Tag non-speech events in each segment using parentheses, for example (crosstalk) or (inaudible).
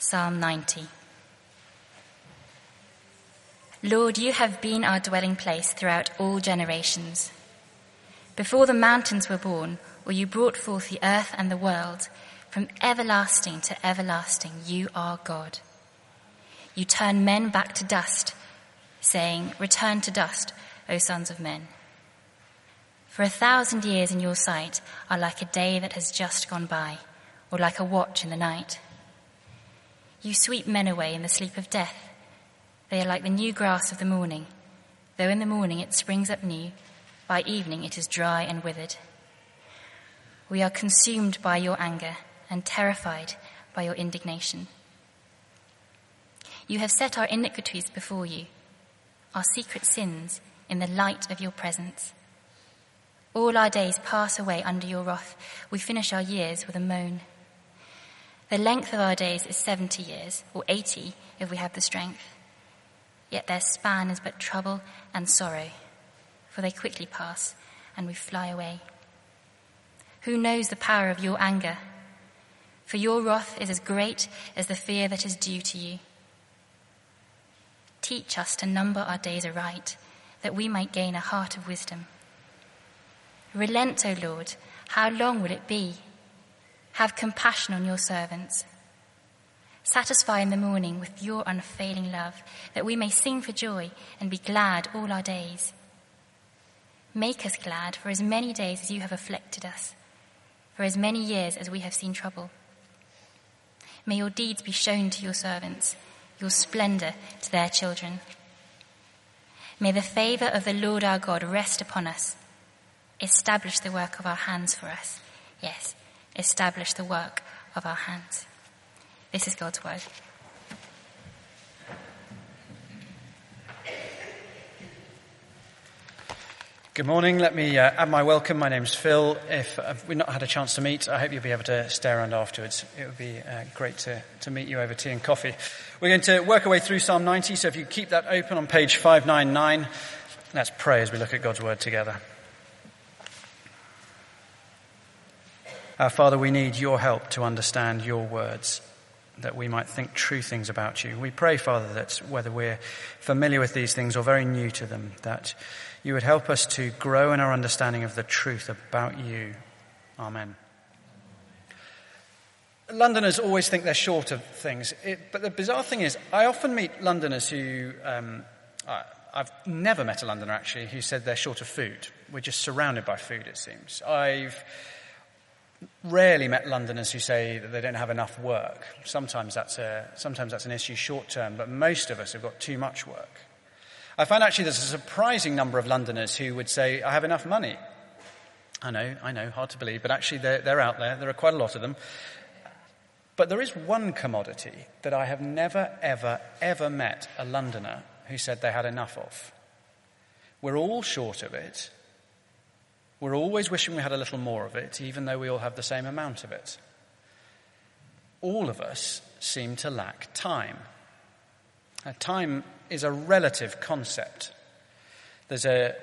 Psalm 90. Lord, you have been our dwelling place throughout all generations. Before the mountains were born, or you brought forth the earth and the world, from everlasting to everlasting, you are God. You turn men back to dust, saying, Return to dust, O sons of men. For a thousand years in your sight are like a day that has just gone by, or like a watch in the night. You sweep men away in the sleep of death. They are like the new grass of the morning. Though in the morning it springs up new, by evening it is dry and withered. We are consumed by your anger and terrified by your indignation. You have set our iniquities before you, our secret sins in the light of your presence. All our days pass away under your wrath. We finish our years with a moan. The length of our days is 70 years, or 80 if we have the strength. Yet their span is but trouble and sorrow, for they quickly pass and we fly away. Who knows the power of your anger? For your wrath is as great as the fear that is due to you. Teach us to number our days aright, that we might gain a heart of wisdom. Relent, O Lord, how long will it be? Have compassion on your servants. Satisfy in the morning with your unfailing love, that we may sing for joy and be glad all our days. Make us glad for as many days as you have afflicted us, for as many years as we have seen trouble. May your deeds be shown to your servants, your splendor to their children. May the favor of the Lord our God rest upon us. Establish the work of our hands for us. Yes, establish the work of our hands. This is God's word. Good morning. Let me uh, add my welcome. My name's Phil. If uh, we've not had a chance to meet, I hope you'll be able to stay around afterwards. It would be uh, great to, to meet you over tea and coffee. We're going to work our way through Psalm 90, so if you keep that open on page 599, let's pray as we look at God's word together. Our Father, we need your help to understand your words that we might think true things about you. We pray, Father, that whether we're familiar with these things or very new to them, that you would help us to grow in our understanding of the truth about you. Amen. Londoners always think they're short of things, it, but the bizarre thing is, I often meet Londoners who, um, I, I've never met a Londoner actually who said they're short of food. We're just surrounded by food, it seems. I've rarely met Londoners who say that they don't have enough work. Sometimes that's, a, sometimes that's an issue short term, but most of us have got too much work. I find actually there's a surprising number of Londoners who would say, I have enough money. I know, I know, hard to believe, but actually they're, they're out there. There are quite a lot of them. But there is one commodity that I have never, ever, ever met a Londoner who said they had enough of. We're all short of it, we're always wishing we had a little more of it, even though we all have the same amount of it. All of us seem to lack time. Now, time is a relative concept. There's a,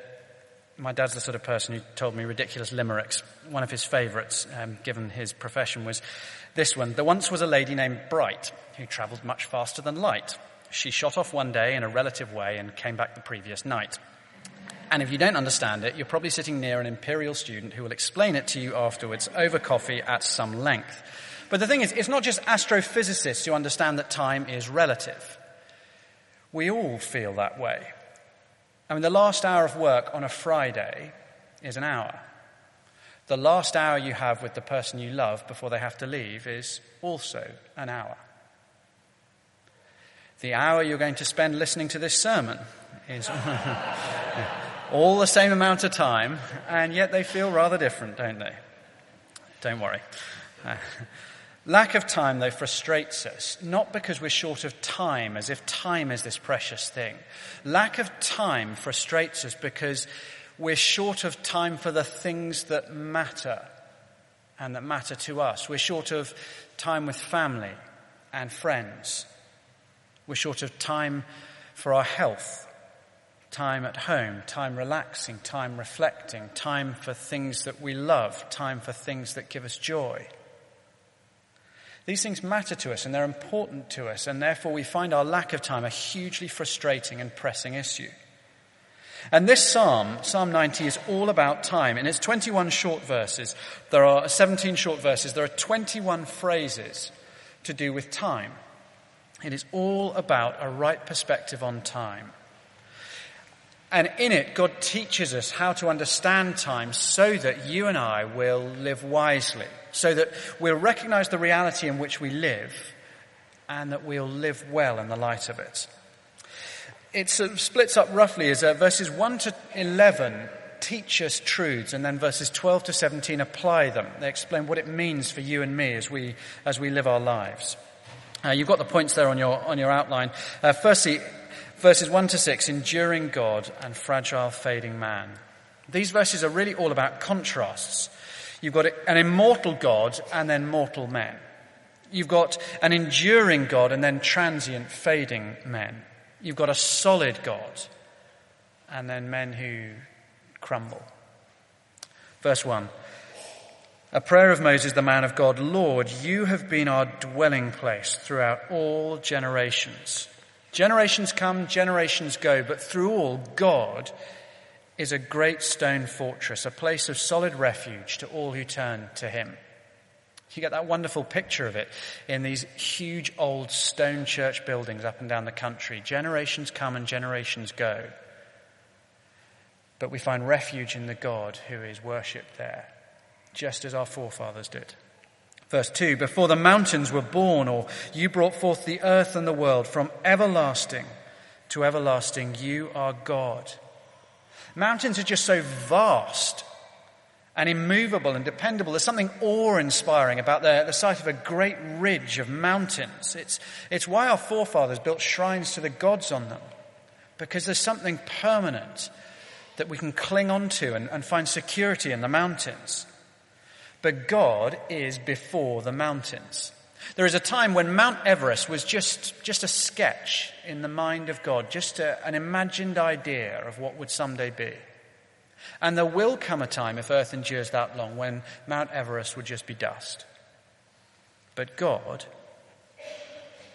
my dad's the sort of person who told me ridiculous limericks. One of his favourites, um, given his profession, was this one. There once was a lady named Bright who travelled much faster than light. She shot off one day in a relative way and came back the previous night. And if you don't understand it, you're probably sitting near an imperial student who will explain it to you afterwards over coffee at some length. But the thing is, it's not just astrophysicists who understand that time is relative. We all feel that way. I mean, the last hour of work on a Friday is an hour. The last hour you have with the person you love before they have to leave is also an hour. The hour you're going to spend listening to this sermon is. (laughs) all the same amount of time, and yet they feel rather different, don't they? Don't worry. Uh, lack of time, though, frustrates us, not because we're short of time, as if time is this precious thing. Lack of time frustrates us because we're short of time for the things that matter and that matter to us. We're short of time with family and friends. We're short of time for our health time at home, time relaxing, time reflecting, time for things that we love, time for things that give us joy. These things matter to us and they're important to us, and therefore we find our lack of time a hugely frustrating and pressing issue. And this psalm, Psalm 90, is all about time. In its 21 short verses, there are 17 short verses, there are 21 phrases to do with time. It is all about a right perspective on time. And in it, God teaches us how to understand time so that you and I will live wisely, so that we'll recognize the reality in which we live and that we'll live well in the light of it it sort of splits up roughly as uh, verses 1 to 11 teach us truths, and then verses 12 to 17 apply them. They explain what it means for you and me as we, as we live our lives. Uh, you've got the points there on your, on your outline. Uh, firstly, verses 1 to 6, enduring God and fragile, fading man. These verses are really all about contrasts. You've got an immortal God and then mortal men. You've got an enduring God and then transient, fading men. You've got a solid God and then men who crumble. Verse 1. A prayer of Moses, the man of God, Lord, you have been our dwelling place throughout all generations. Generations come, generations go, but through all, God is a great stone fortress, a place of solid refuge to all who turn to him. You get that wonderful picture of it in these huge old stone church buildings up and down the country. Generations come and generations go. But we find refuge in the God who is worshipped there, just as our forefathers did. Verse 2 Before the mountains were born, or you brought forth the earth and the world, from everlasting to everlasting, you are God. Mountains are just so vast and immovable and dependable. There's something awe inspiring about the, the sight of a great ridge of mountains. It's, it's why our forefathers built shrines to the gods on them, because there's something permanent that we can cling on to and, and find security in the mountains. But God is before the mountains. There is a time when Mount Everest was just, just a sketch in the mind of God, just a, an imagined idea of what would someday be. And there will come a time, if Earth endures that long, when Mount Everest would just be dust. But God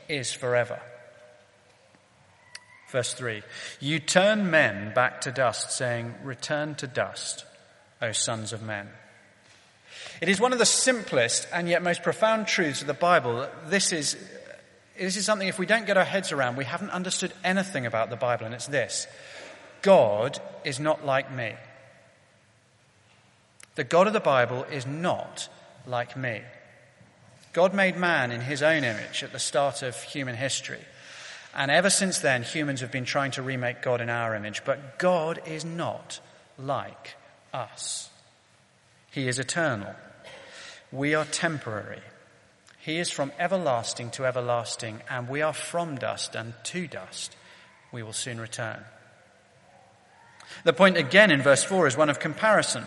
is forever. Verse 3 You turn men back to dust, saying, Return to dust, O sons of men. It is one of the simplest and yet most profound truths of the Bible. This is, this is something, if we don't get our heads around, we haven't understood anything about the Bible, and it's this God is not like me. The God of the Bible is not like me. God made man in his own image at the start of human history. And ever since then, humans have been trying to remake God in our image. But God is not like us. He is eternal. We are temporary. He is from everlasting to everlasting, and we are from dust and to dust. We will soon return. The point again in verse 4 is one of comparison.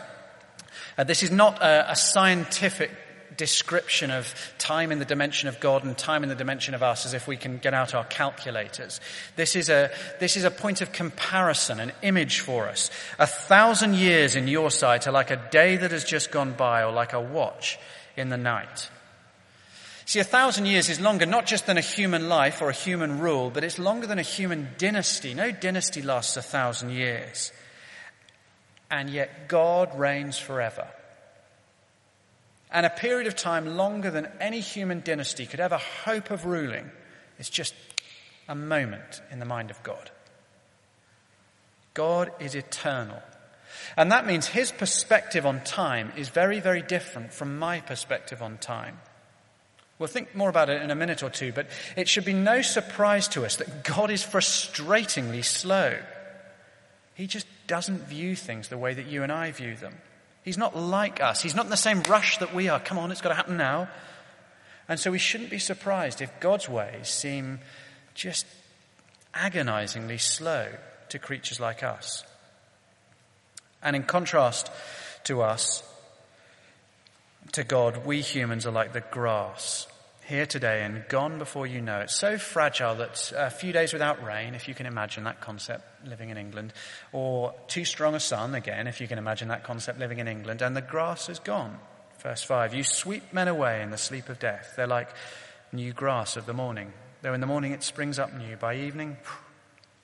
Uh, this is not a, a scientific description of time in the dimension of God and time in the dimension of us as if we can get out our calculators. This is a, this is a point of comparison, an image for us. A thousand years in your sight are like a day that has just gone by or like a watch in the night. See, a thousand years is longer not just than a human life or a human rule, but it's longer than a human dynasty. No dynasty lasts a thousand years and yet God reigns forever. And a period of time longer than any human dynasty could ever hope of ruling is just a moment in the mind of God. God is eternal. And that means his perspective on time is very, very different from my perspective on time. We'll think more about it in a minute or two, but it should be no surprise to us that God is frustratingly slow. He just doesn't view things the way that you and I view them. He's not like us. He's not in the same rush that we are. Come on, it's got to happen now. And so we shouldn't be surprised if God's ways seem just agonizingly slow to creatures like us. And in contrast to us, to God, we humans are like the grass here today and gone before you know it. So fragile that a few days without rain, if you can imagine that concept living in England, or too strong a sun, again, if you can imagine that concept living in England, and the grass is gone. Verse 5 You sweep men away in the sleep of death. They're like new grass of the morning. Though in the morning it springs up new, by evening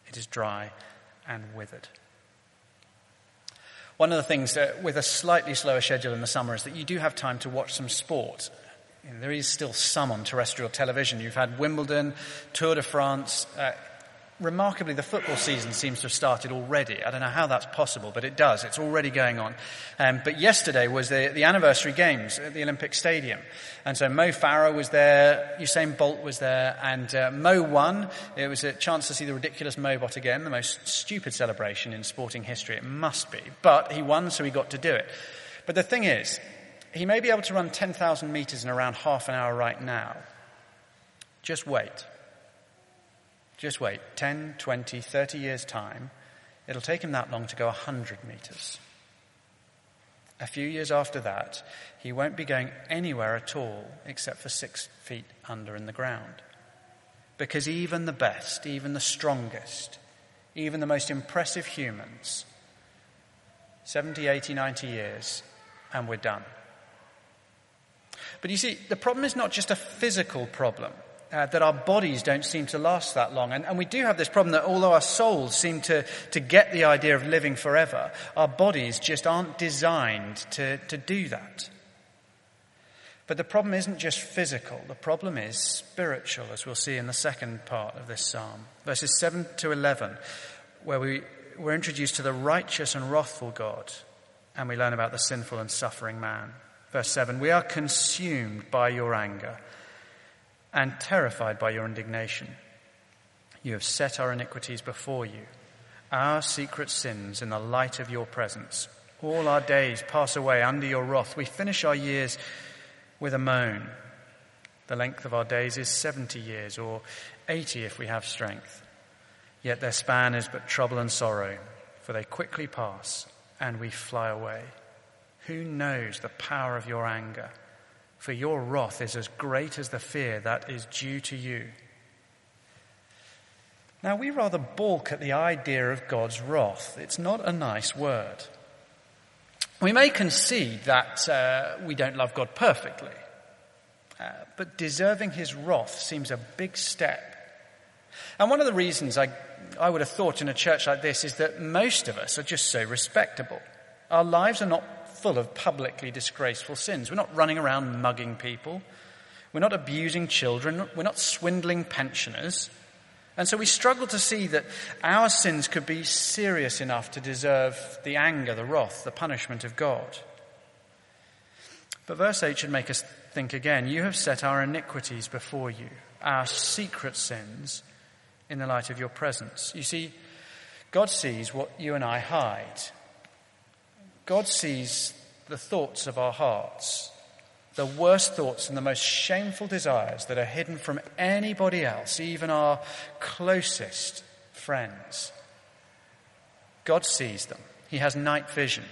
it is dry and withered. One of the things that, with a slightly slower schedule in the summer is that you do have time to watch some sport. There is still some on terrestrial television. You've had Wimbledon, Tour de France, uh, remarkably, the football season seems to have started already. I don't know how that's possible, but it does. It's already going on. Um, but yesterday was the, the anniversary games at the Olympic Stadium. And so Mo Farah was there, Usain Bolt was there, and uh, Mo won. It was a chance to see the ridiculous Mobot again, the most stupid celebration in sporting history. It must be. But he won, so he got to do it. But the thing is, he may be able to run 10,000 meters in around half an hour right now. Just wait. Just wait 10, 20, 30 years' time, it'll take him that long to go 100 meters. A few years after that, he won't be going anywhere at all except for six feet under in the ground. Because even the best, even the strongest, even the most impressive humans, 70, 80, 90 years, and we're done. But you see, the problem is not just a physical problem uh, that our bodies don't seem to last that long. And, and, we do have this problem that although our souls seem to, to get the idea of living forever, our bodies just aren't designed to, to do that. But the problem isn't just physical, the problem is spiritual, as we'll see in the second part of this psalm. Verses 7 to 11, where we, we're introduced to the righteous and wrathful God, and we learn about the sinful and suffering man. Verse 7 We are consumed by your anger and terrified by your indignation. You have set our iniquities before you, our secret sins in the light of your presence. All our days pass away under your wrath. We finish our years with a moan. The length of our days is 70 years, or 80 if we have strength. Yet their span is but trouble and sorrow, for they quickly pass, and we fly away. Who knows the power of your anger? For your wrath is as great as the fear that is due to you. Now, we rather balk at the idea of God's wrath. It's not a nice word. We may concede that uh, we don't love God perfectly, uh, but deserving his wrath seems a big step. And one of the reasons I, I would have thought in a church like this is that most of us are just so respectable. Our lives are not full of publicly disgraceful sins. We're not running around mugging people. We're not abusing children. We're not swindling pensioners. And so we struggle to see that our sins could be serious enough to deserve the anger, the wrath, the punishment of God. But verse 8 should make us think again. You have set our iniquities before you, our secret sins, in the light of your presence. You see, God sees what you and I hide. God sees the thoughts of our hearts, the worst thoughts and the most shameful desires that are hidden from anybody else, even our closest friends. God sees them. He has night vision.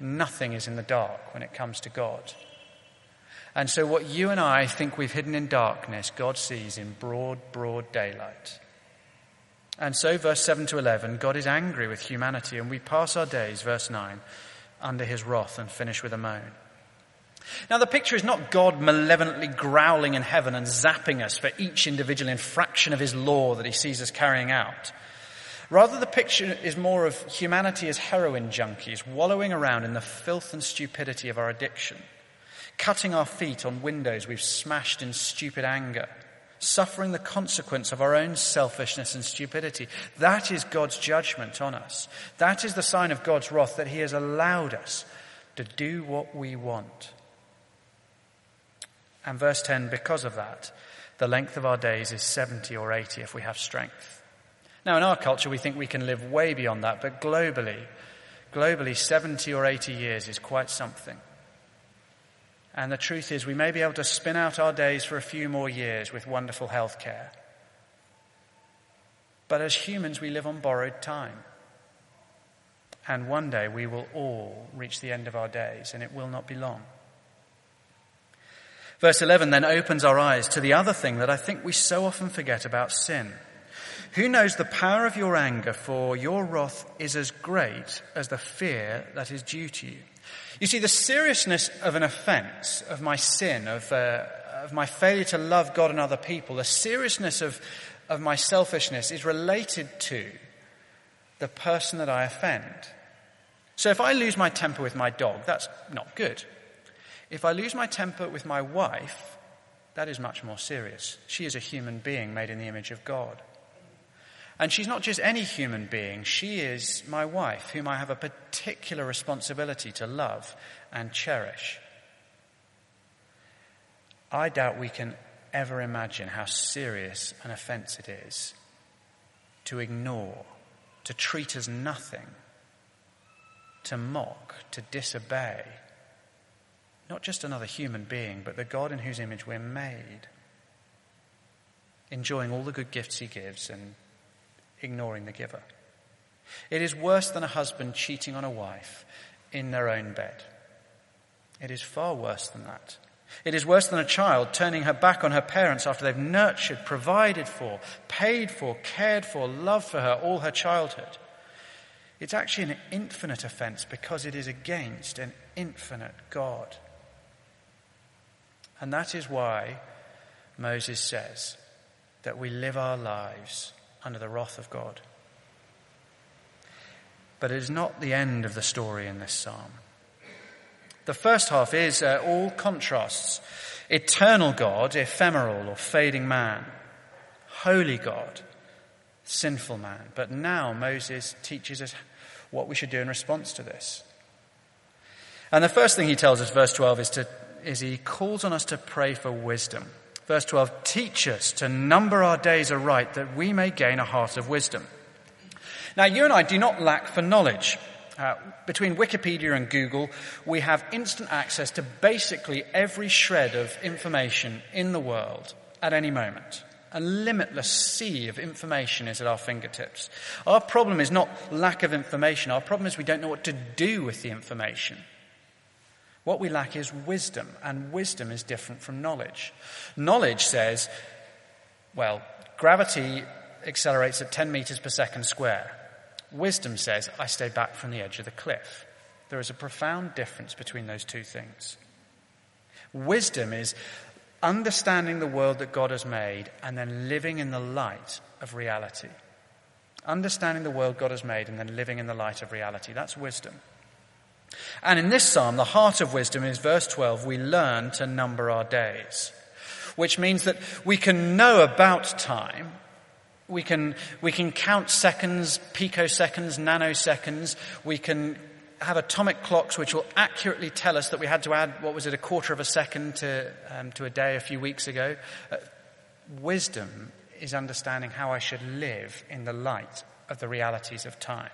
Nothing is in the dark when it comes to God. And so, what you and I think we've hidden in darkness, God sees in broad, broad daylight. And so, verse 7 to 11, God is angry with humanity, and we pass our days, verse 9, under his wrath and finish with a moan. Now, the picture is not God malevolently growling in heaven and zapping us for each individual infraction of his law that he sees us carrying out. Rather, the picture is more of humanity as heroin junkies, wallowing around in the filth and stupidity of our addiction, cutting our feet on windows we've smashed in stupid anger, suffering the consequence of our own selfishness and stupidity. That is God's judgment on us. That is the sign of God's wrath that He has allowed us to do what we want. And verse 10, because of that, the length of our days is 70 or 80 if we have strength. Now, in our culture, we think we can live way beyond that, but globally, globally, 70 or 80 years is quite something. And the truth is, we may be able to spin out our days for a few more years with wonderful health care. But as humans, we live on borrowed time. And one day we will all reach the end of our days, and it will not be long. Verse 11 then opens our eyes to the other thing that I think we so often forget about sin. Who knows the power of your anger, for your wrath is as great as the fear that is due to you. You see, the seriousness of an offense, of my sin, of, uh, of my failure to love God and other people, the seriousness of, of my selfishness is related to the person that I offend. So if I lose my temper with my dog, that's not good. If I lose my temper with my wife, that is much more serious. She is a human being made in the image of God. And she's not just any human being, she is my wife, whom I have a particular responsibility to love and cherish. I doubt we can ever imagine how serious an offense it is to ignore, to treat as nothing, to mock, to disobey not just another human being, but the God in whose image we're made, enjoying all the good gifts he gives and ignoring the giver. It is worse than a husband cheating on a wife in their own bed. It is far worse than that. It is worse than a child turning her back on her parents after they've nurtured, provided for, paid for, cared for, loved for her all her childhood. It's actually an infinite offense because it is against an infinite God. And that is why Moses says that we live our lives under the wrath of God. But it is not the end of the story in this psalm. The first half is uh, all contrasts eternal God, ephemeral or fading man, holy God, sinful man. But now Moses teaches us what we should do in response to this. And the first thing he tells us, verse 12, is to is he calls on us to pray for wisdom. Verse 12, teach us to number our days aright that we may gain a heart of wisdom. Now, you and I do not lack for knowledge. Uh, between Wikipedia and Google, we have instant access to basically every shred of information in the world at any moment. A limitless sea of information is at our fingertips. Our problem is not lack of information. Our problem is we don't know what to do with the information. What we lack is wisdom, and wisdom is different from knowledge. Knowledge says, well, gravity accelerates at 10 meters per second square. Wisdom says, I stay back from the edge of the cliff. There is a profound difference between those two things. Wisdom is understanding the world that God has made and then living in the light of reality. Understanding the world God has made and then living in the light of reality. That's wisdom. And in this psalm, the heart of wisdom is verse 12, we learn to number our days, which means that we can know about time. We can, we can count seconds, picoseconds, nanoseconds. We can have atomic clocks which will accurately tell us that we had to add, what was it, a quarter of a second to, um, to a day a few weeks ago. Uh, wisdom is understanding how I should live in the light of the realities of time.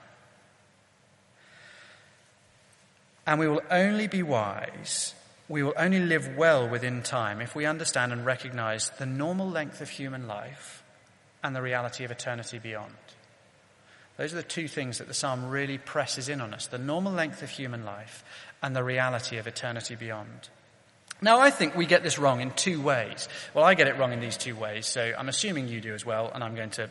And we will only be wise, we will only live well within time if we understand and recognize the normal length of human life and the reality of eternity beyond. Those are the two things that the psalm really presses in on us the normal length of human life and the reality of eternity beyond. Now, I think we get this wrong in two ways. Well, I get it wrong in these two ways, so I'm assuming you do as well, and I'm going to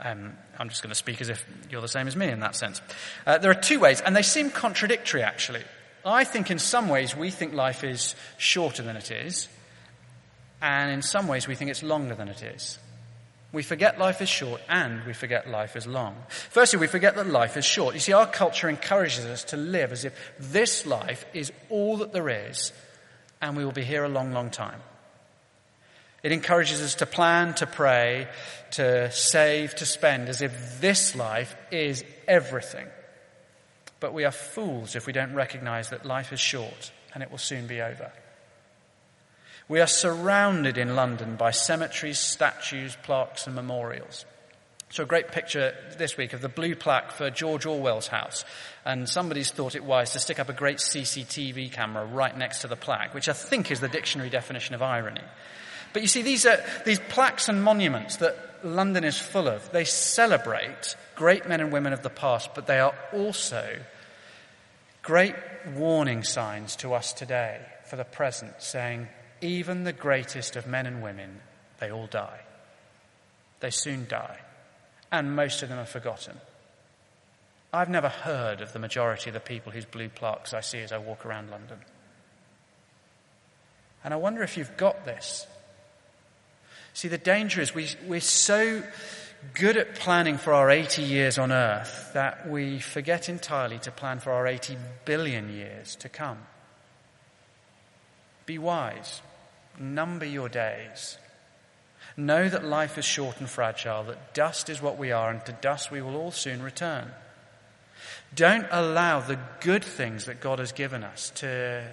um, I'm just going to speak as if you're the same as me in that sense. Uh, there are two ways, and they seem contradictory actually. I think in some ways we think life is shorter than it is, and in some ways we think it's longer than it is. We forget life is short and we forget life is long. Firstly, we forget that life is short. You see, our culture encourages us to live as if this life is all that there is and we will be here a long, long time. It encourages us to plan, to pray, to save, to spend as if this life is everything. But we are fools if we don't recognize that life is short and it will soon be over. We are surrounded in London by cemeteries, statues, plaques, and memorials. So a great picture this week of the blue plaque for George Orwell's house. And somebody's thought it wise to stick up a great CCTV camera right next to the plaque, which I think is the dictionary definition of irony. But you see, these are these plaques and monuments that London is full of. They celebrate great men and women of the past, but they are also great warning signs to us today for the present, saying, even the greatest of men and women, they all die. They soon die. And most of them are forgotten. I've never heard of the majority of the people whose blue plaques I see as I walk around London. And I wonder if you've got this. See, the danger is we, we're so good at planning for our 80 years on earth that we forget entirely to plan for our 80 billion years to come. Be wise. Number your days. Know that life is short and fragile, that dust is what we are, and to dust we will all soon return. Don't allow the good things that God has given us to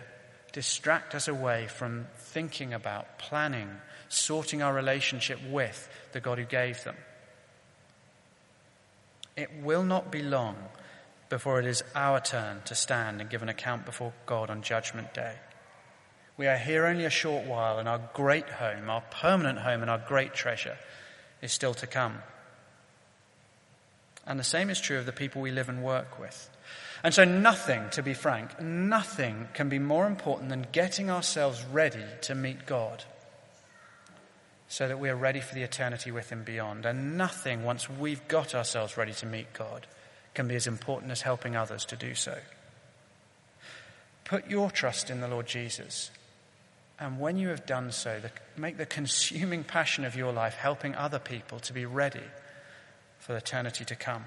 distract us away from thinking about, planning, sorting our relationship with the God who gave them. It will not be long before it is our turn to stand and give an account before God on Judgment Day. We are here only a short while, and our great home, our permanent home, and our great treasure is still to come. And the same is true of the people we live and work with. And so, nothing, to be frank, nothing can be more important than getting ourselves ready to meet God so that we are ready for the eternity with Him beyond. And nothing, once we've got ourselves ready to meet God, can be as important as helping others to do so. Put your trust in the Lord Jesus. And when you have done so, the, make the consuming (laughs) passion of your life helping other people to be ready for eternity to come.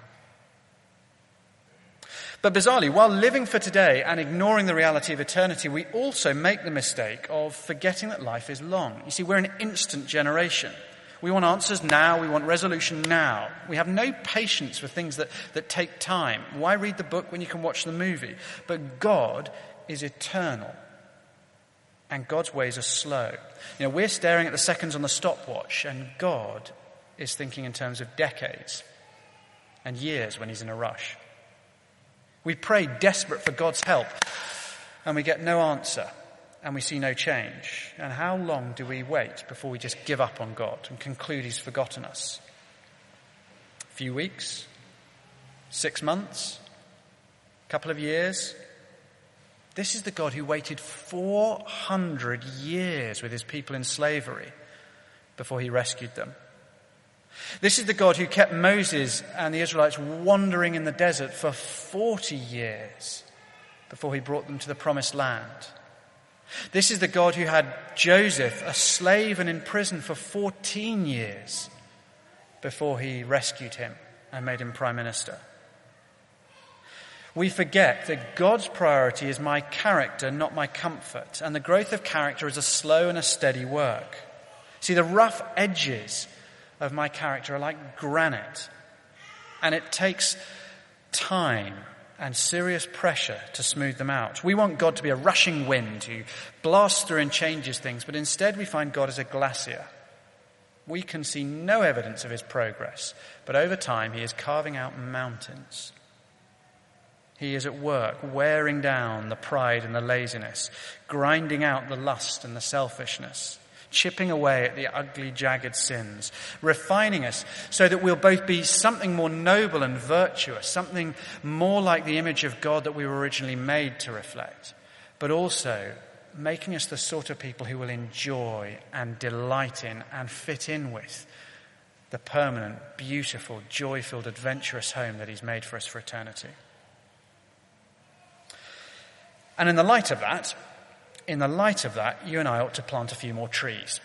But bizarrely, while living for today and ignoring the reality of eternity, we also make the mistake of forgetting that life is long. You see, we're an instant generation. We want answers now. We want resolution now. We have no patience for things that, that take time. Why read the book when you can watch the movie? But God is eternal. And God's ways are slow. You know, we're staring at the seconds on the stopwatch, and God is thinking in terms of decades and years when He's in a rush. We pray desperate for God's help and we get no answer and we see no change. And how long do we wait before we just give up on God and conclude He's forgotten us? A few weeks? Six months? A couple of years? This is the God who waited 400 years with his people in slavery before he rescued them. This is the God who kept Moses and the Israelites wandering in the desert for 40 years before he brought them to the promised land. This is the God who had Joseph a slave and in prison for 14 years before he rescued him and made him prime minister. We forget that God's priority is my character, not my comfort, and the growth of character is a slow and a steady work. See, the rough edges of my character are like granite. And it takes time and serious pressure to smooth them out. We want God to be a rushing wind who blasts through and changes things, but instead we find God as a glacier. We can see no evidence of his progress, but over time he is carving out mountains. He is at work, wearing down the pride and the laziness, grinding out the lust and the selfishness chipping away at the ugly, jagged sins, refining us so that we'll both be something more noble and virtuous, something more like the image of God that we were originally made to reflect, but also making us the sort of people who will enjoy and delight in and fit in with the permanent, beautiful, joy filled, adventurous home that He's made for us for eternity. And in the light of that, in the light of that, you and I ought to plant a few more trees.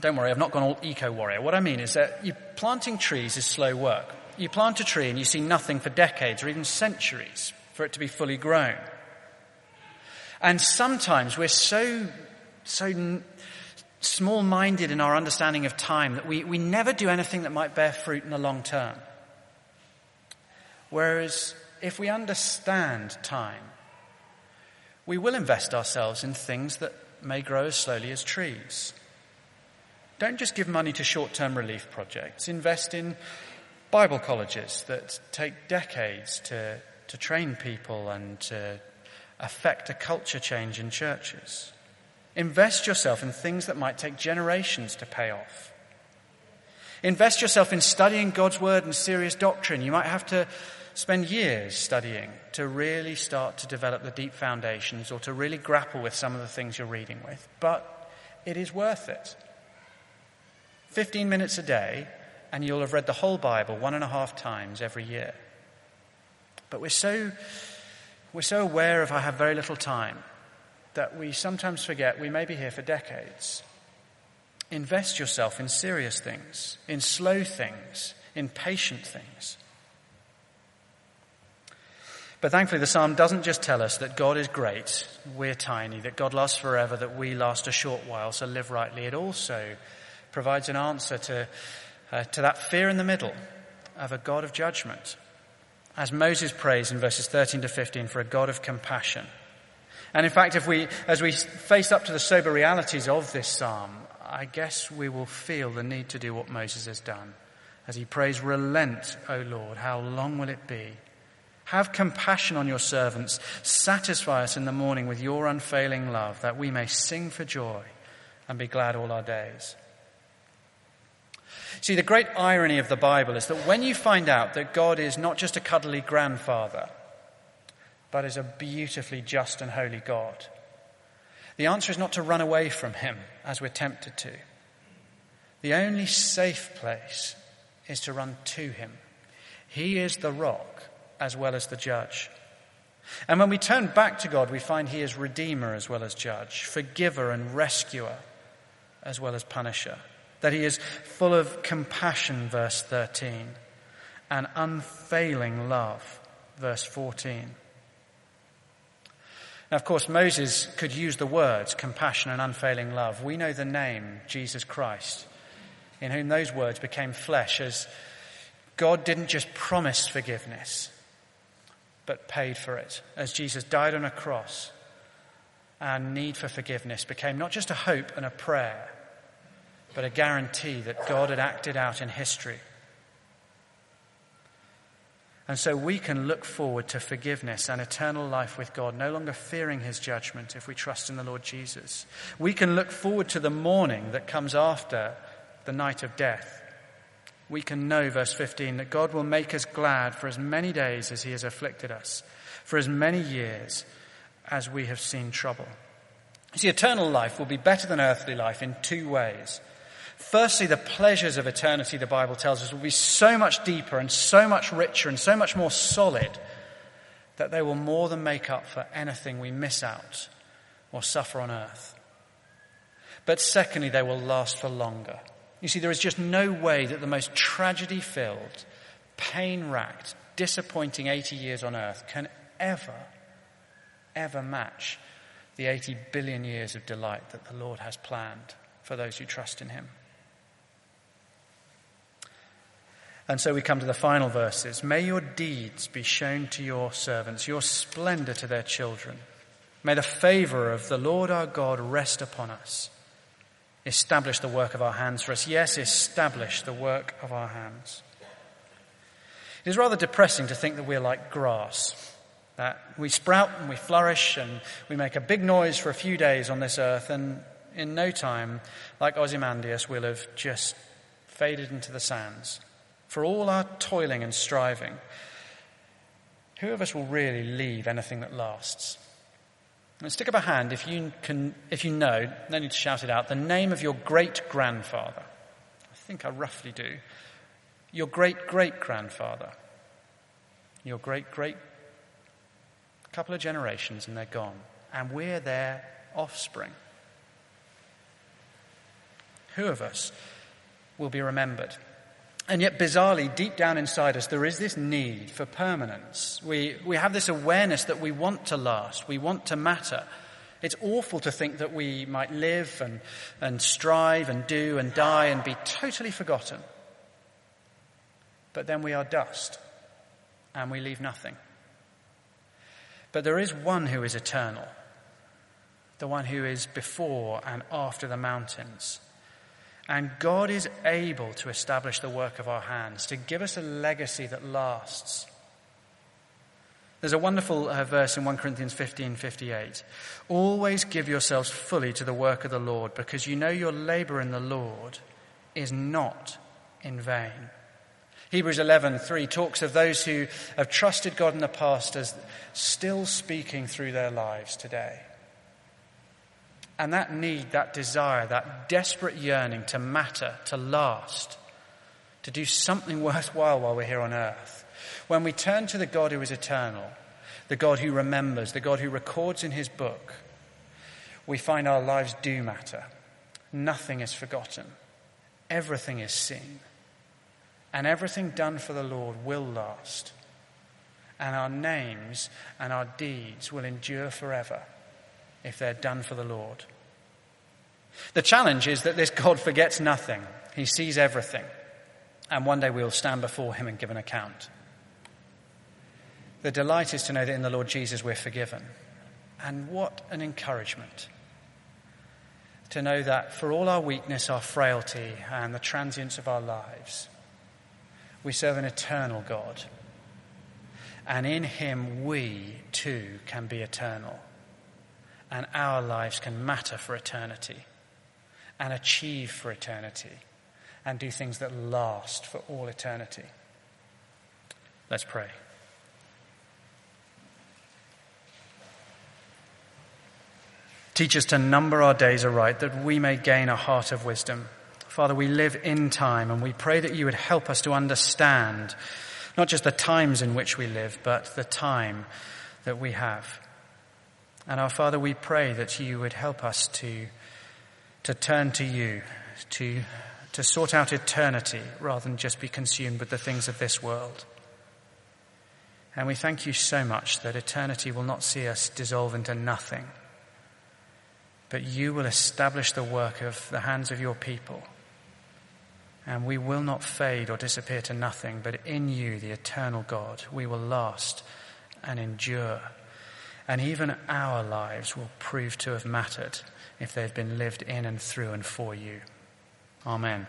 Don't worry, I've not gone all eco warrior. What I mean is that you, planting trees is slow work. You plant a tree and you see nothing for decades or even centuries for it to be fully grown. And sometimes we're so, so small minded in our understanding of time that we, we never do anything that might bear fruit in the long term. Whereas if we understand time, we will invest ourselves in things that may grow as slowly as trees. Don't just give money to short term relief projects. Invest in Bible colleges that take decades to, to train people and to affect a culture change in churches. Invest yourself in things that might take generations to pay off. Invest yourself in studying God's word and serious doctrine. You might have to spend years studying to really start to develop the deep foundations or to really grapple with some of the things you're reading with. But it is worth it. 15 minutes a day, and you'll have read the whole Bible one and a half times every year. But we're so, we're so aware of I have very little time that we sometimes forget we may be here for decades. Invest yourself in serious things, in slow things, in patient things. But thankfully, the psalm doesn't just tell us that God is great, we're tiny, that God lasts forever, that we last a short while, so live rightly. It also provides an answer to, uh, to that fear in the middle of a God of judgment. As Moses prays in verses 13 to 15 for a God of compassion. And in fact, if we, as we face up to the sober realities of this psalm, I guess we will feel the need to do what Moses has done. As he prays, Relent, O Lord, how long will it be? Have compassion on your servants. Satisfy us in the morning with your unfailing love, that we may sing for joy and be glad all our days. See, the great irony of the Bible is that when you find out that God is not just a cuddly grandfather, but is a beautifully just and holy God, the answer is not to run away from him as we're tempted to. The only safe place is to run to him. He is the rock as well as the judge. And when we turn back to God, we find He is Redeemer as well as Judge, Forgiver and Rescuer as well as Punisher. That He is full of compassion, verse 13, and unfailing love, verse 14. Now, of course, Moses could use the words compassion and unfailing love. We know the name, Jesus Christ, in whom those words became flesh, as God didn't just promise forgiveness, but paid for it. As Jesus died on a cross, our need for forgiveness became not just a hope and a prayer, but a guarantee that God had acted out in history. And so we can look forward to forgiveness and eternal life with God, no longer fearing his judgment if we trust in the Lord Jesus. We can look forward to the morning that comes after the night of death we can know, verse 15, that God will make us glad for as many days as he has afflicted us, for as many years as we have seen trouble. See, eternal life will be better than earthly life in two ways. Firstly, the pleasures of eternity, the Bible tells us, will be so much deeper and so much richer and so much more solid that they will more than make up for anything we miss out or suffer on earth. But secondly, they will last for longer. You see, there is just no way that the most tragedy filled, pain racked, disappointing 80 years on earth can ever, ever match the 80 billion years of delight that the Lord has planned for those who trust in Him. And so we come to the final verses. May your deeds be shown to your servants, your splendor to their children. May the favor of the Lord our God rest upon us. Establish the work of our hands for us. Yes, establish the work of our hands. It is rather depressing to think that we're like grass, that we sprout and we flourish and we make a big noise for a few days on this earth, and in no time, like Ozymandias, we'll have just faded into the sands. For all our toiling and striving, who of us will really leave anything that lasts? And stick up a hand if you can, if you know, no need to shout it out, the name of your great grandfather. I think I roughly do. Your great great grandfather. Your great great couple of generations and they're gone. And we're their offspring. Who of us will be remembered? And yet, bizarrely, deep down inside us, there is this need for permanence. We, we have this awareness that we want to last, we want to matter. It's awful to think that we might live and, and strive and do and die and be totally forgotten. But then we are dust and we leave nothing. But there is one who is eternal, the one who is before and after the mountains and God is able to establish the work of our hands, to give us a legacy that lasts. There's a wonderful uh, verse in 1 Corinthians 15 58. Always give yourselves fully to the work of the Lord, because you know your labor in the Lord is not in vain. Hebrews 11:3 talks of those who have trusted God in the past as still speaking through their lives today. And that need, that desire, that desperate yearning to matter, to last, to do something (laughs) worthwhile while we're here on earth. When we turn to the God who is eternal, the God who remembers, the God who records in his book, we find our lives do matter. Nothing is forgotten. Everything is seen. And everything done for the Lord will last. And our names and our deeds will endure forever if they're done for the Lord. The challenge is that this God forgets nothing. He sees everything. And one day we'll stand before him and give an account. The delight is to know that in the Lord Jesus we're forgiven. And what an encouragement to know that for all our weakness, our frailty, and the transience of our lives, we serve an eternal God. And in him we too can be eternal. And our lives can matter for eternity and achieve for eternity and do things that last for all eternity. Let's pray. Teach us to number our days aright that we may gain a heart of wisdom. Father, we live in time and we pray that you would help us to understand not just the times in which we live, but the time that we have. And our Father, we pray that you would help us to, to turn to you, to, to sort out eternity rather than just be consumed with the things of this world. And we thank you so much that eternity will not see us dissolve into nothing but you will establish the work of the hands of your people. And we will not fade or disappear to nothing, but in you, the eternal God, we will last and endure. And even our lives will prove to have mattered if they've been lived in and through and for you. Amen.